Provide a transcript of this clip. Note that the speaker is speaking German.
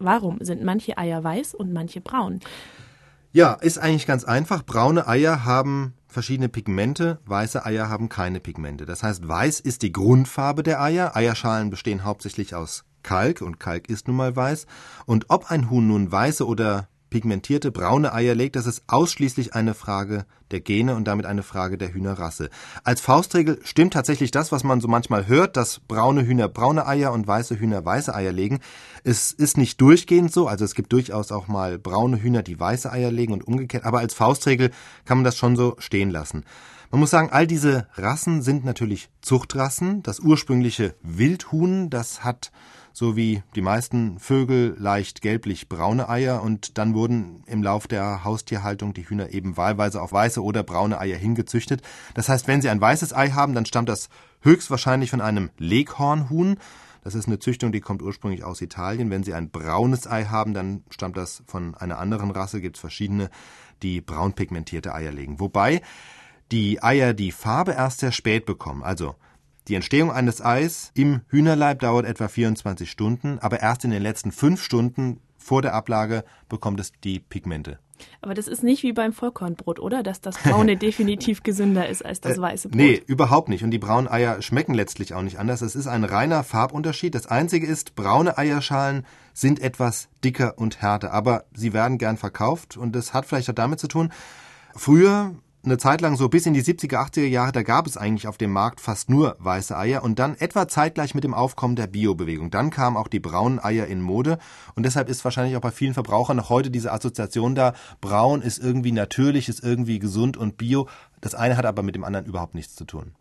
Warum sind manche Eier weiß und manche braun? Ja, ist eigentlich ganz einfach. Braune Eier haben verschiedene Pigmente, weiße Eier haben keine Pigmente. Das heißt, weiß ist die Grundfarbe der Eier. Eierschalen bestehen hauptsächlich aus Kalk und Kalk ist nun mal weiß. Und ob ein Huhn nun weiße oder pigmentierte braune Eier legt, das ist ausschließlich eine Frage der Gene und damit eine Frage der Hühnerrasse. Als Faustregel stimmt tatsächlich das, was man so manchmal hört, dass braune Hühner braune Eier und weiße Hühner weiße Eier legen. Es ist nicht durchgehend so, also es gibt durchaus auch mal braune Hühner, die weiße Eier legen und umgekehrt, aber als Faustregel kann man das schon so stehen lassen. Man muss sagen, all diese Rassen sind natürlich Zuchtrassen. Das ursprüngliche Wildhuhn, das hat so wie die meisten Vögel leicht gelblich-braune Eier und dann wurden im Lauf der Haustierhaltung die Hühner eben wahlweise auf weiße oder braune Eier hingezüchtet. Das heißt, wenn sie ein weißes Ei haben, dann stammt das höchstwahrscheinlich von einem Leghornhuhn. Das ist eine Züchtung, die kommt ursprünglich aus Italien. Wenn Sie ein braunes Ei haben, dann stammt das von einer anderen Rasse. Gibt es verschiedene, die braun pigmentierte Eier legen. Wobei die Eier die Farbe erst sehr spät bekommen. Also die Entstehung eines Eis im Hühnerleib dauert etwa 24 Stunden, aber erst in den letzten fünf Stunden vor der Ablage bekommt es die Pigmente. Aber das ist nicht wie beim Vollkornbrot, oder? Dass das braune definitiv gesünder ist als das äh, weiße Brot. Nee, überhaupt nicht. Und die braunen Eier schmecken letztlich auch nicht anders. Es ist ein reiner Farbunterschied. Das Einzige ist, braune Eierschalen sind etwas dicker und härter. Aber sie werden gern verkauft. Und das hat vielleicht auch damit zu tun, früher eine Zeit lang so bis in die 70er, 80er Jahre, da gab es eigentlich auf dem Markt fast nur weiße Eier und dann etwa zeitgleich mit dem Aufkommen der Biobewegung. Dann kamen auch die braunen Eier in Mode und deshalb ist wahrscheinlich auch bei vielen Verbrauchern noch heute diese Assoziation da, braun ist irgendwie natürlich, ist irgendwie gesund und bio. Das eine hat aber mit dem anderen überhaupt nichts zu tun.